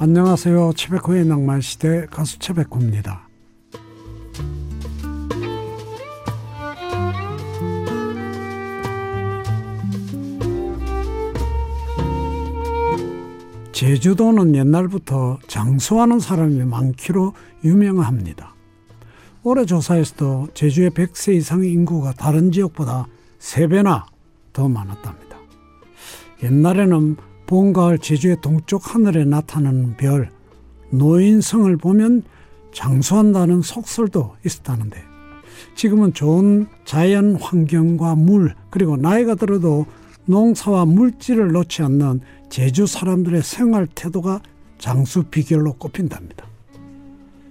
안녕하세요. 최백호의 낭만시대 가수 최백호입니다. 제주도는 옛날부터 장수하는 사람이 많기로 유명합니다. 올해 조사에서도 제주의 100세 이상 인구가 다른 지역보다 3배나 더 많았답니다. 옛날에는 봄, 가을 제주의 동쪽 하늘에 나타나는 별, 노인성을 보면 장수한다는 속설도 있었다는데 지금은 좋은 자연 환경과 물 그리고 나이가 들어도 농사와 물질을 놓지 않는 제주 사람들의 생활 태도가 장수 비결로 꼽힌답니다.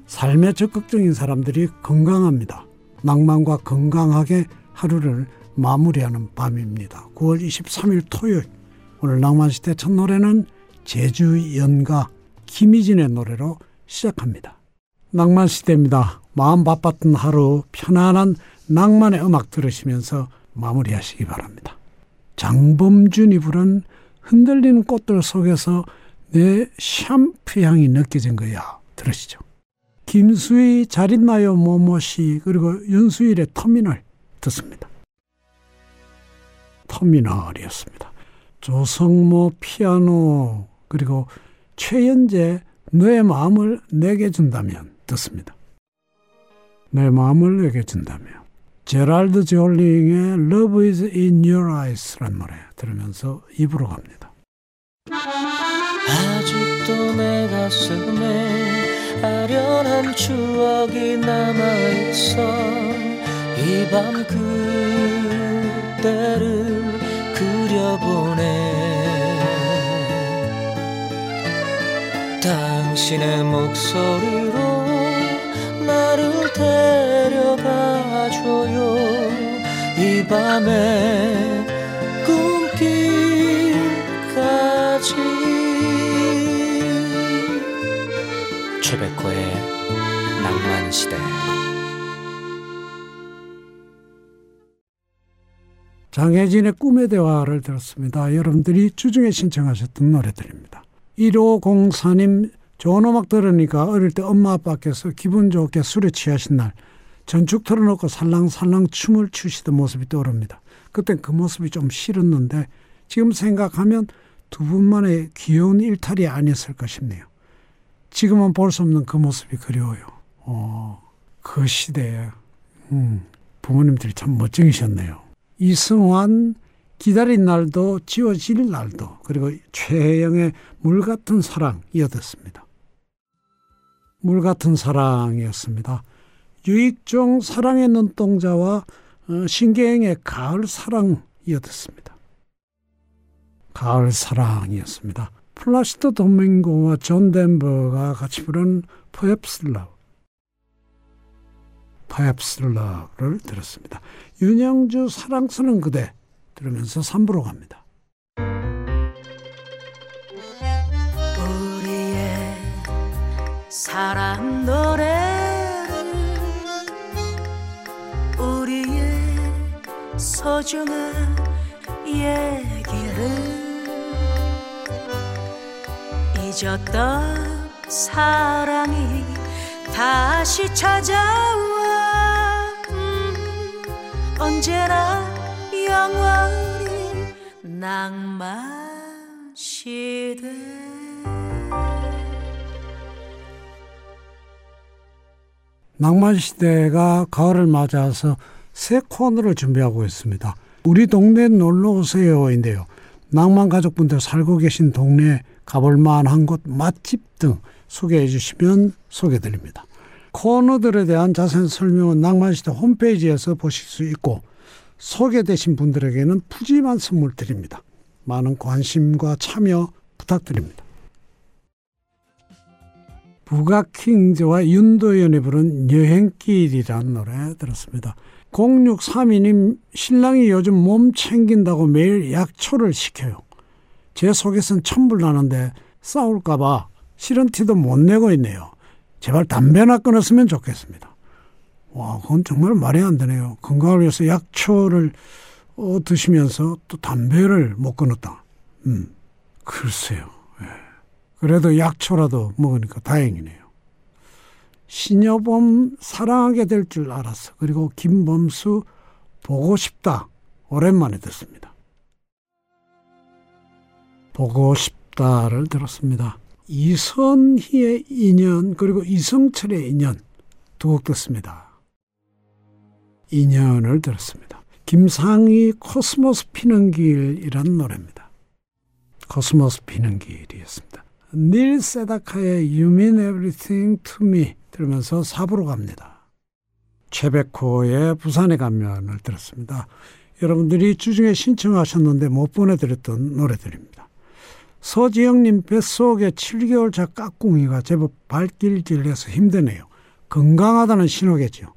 삶에 적극적인 사람들이 건강합니다. 낭만과 건강하게 하루를 마무리하는 밤입니다. 9월 23일 토요일 오늘 낭만시대 첫 노래는 제주 연가 김희진의 노래로 시작합니다. 낭만시대입니다. 마음 바빴던 하루 편안한 낭만의 음악 들으시면서 마무리하시기 바랍니다. 장범준이 부른 흔들리는 꽃들 속에서 내 샴푸 향이 느껴진 거야. 들으시죠. 김수희 잘 있나요 모모씨 그리고 윤수일의 터미널 듣습니다. 터미널이었습니다. 조성모 피아노 그리고 최연재 너의 마음을 내게 준다면 듣습니다. 내 마음을 내게 준다면 제랄드 졸링의 Love is in your eyes란 노래 들으면서 입으로 갑니다. 아직도 내 가슴에 아련한 추억이 남아있어 이 밤 그때를 그려보네. 당신의 목소리로 나를 데려가줘요. 이 밤에 꿈길까지. 최백호의 낭만시대 장혜진의 꿈의 대화를 들었습니다. 여러분들이 주중에 신청하셨던 노래들입니다. 1504님 좋은 음악 들으니까 어릴 때 엄마 아빠께서 기분 좋게 술에 취하신 날 전축 틀어놓고 살랑살랑 춤을 추시던 모습이 떠오릅니다. 그땐 그 모습이 좀 싫었는데 지금 생각하면 두 분만의 귀여운 일탈이 아니었을까 싶네요. 지금은 볼 수 없는 그 모습이 그리워요. 어, 그 시대에 음, 부모님들이 참 멋쟁이셨네요. 이승환 기다린 날도 지워질 날도 그리고 최영의 물 같은 사랑 이어듣습니다. 물 같은 사랑이었습니다. 유익종 사랑의 눈동자와 어, 신계행의 가을 사랑 이어듣습니다. 가을 사랑이었습니다. 플라시도 도밍고와 존 덴버가 같이 부른 Love Perhaps Love를 들었습니다. 윤영주 사랑스러운 그대 들으면서 3부로 갑니다. 우리의 사랑 노래를 우리의 소중한 얘기를 잊었던 사랑이 다시 찾아와 음, 언제나 영원히 낭만 시대 낭만 시대가 가을을 맞아서 새 코너를 준비하고 있습니다. 우리 동네 놀러 오세요인데요. 낭만 가족분들 살고 계신 동네 가볼 만한 곳 맛집 등 소개해 주시면 소개해 드립니다. 코너들에 대한 자세한 설명은 낭만시대 홈페이지에서 보실 수 있고 소개되신 분들에게는 푸짐한 선물 드립니다. 많은 관심과 참여 부탁드립니다. 부가킹즈와 윤도현이 부른 여행길이라는 노래 들었습니다. 0632님 신랑이 요즘 몸 챙긴다고 매일 약초를 시켜요. 제 속에선 천불 나는데 싸울까봐 싫은 티도 못 내고 있네요. 제발 담배나 끊었으면 좋겠습니다. 와, 그건 정말 말이 안 되네요. 건강을 위해서 약초를 어, 드시면서 또 담배를 못 끊었다. 음, 글쎄요. 예. 그래도 약초라도 먹으니까 다행이네요. 신여범 사랑하게 될 줄 알았어. 그리고 김범수 보고 싶다. 오랜만에 듣습니다. 보고 싶다를 들었습니다. 이선희의 인연 그리고 이성철의 인연 두 곡 듣습니다. 인연을 들었습니다. 김상희 코스모스 피는 길이란 노래입니다. 코스모스 피는 길이었습니다. 닐 세다카의 You Mean Everything to Me 들으면서 4부로 갑니다. 최백호의 부산에 가면을 들었습니다. 여러분들이 주중에 신청하셨는데 못 보내드렸던 노래들입니다. 서지영님 뱃속에 7개월 차 까꿍이가 제법 발길질해서 힘드네요. 건강하다는 신호겠죠.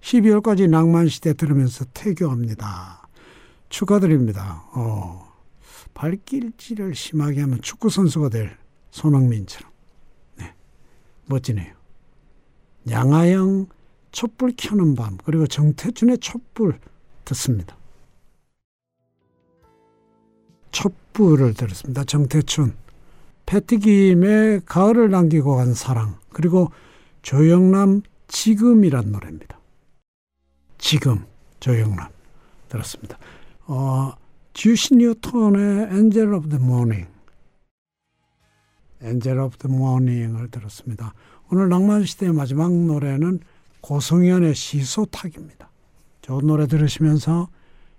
12월까지 낭만시대 들으면서 태교합니다. 축하드립니다. 어, 발길질을 심하게 하면 축구선수가 될 손흥민처럼. 네, 멋지네요. 양아영 촛불 켜는 밤 그리고 정태춘의 촛불 듣습니다. 촛불을 들었습니다. 정태춘 패티김의 가을을 남기고 간 사랑 그리고 조영남 지금이란 노래입니다. 지금 조영남 들었습니다. 어, 주스 뉴턴의 Angel of the Morning Angel of the Morning을 들었습니다. 오늘 낭만시대의 마지막 노래는 고성현의 시소탁입니다. 좋은 노래 들으시면서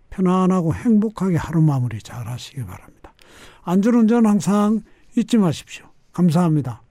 편안하고 행복하게 하루 마무리 잘 하시기 바랍니다. 안전운전 항상 잊지 마십시오. 감사합니다.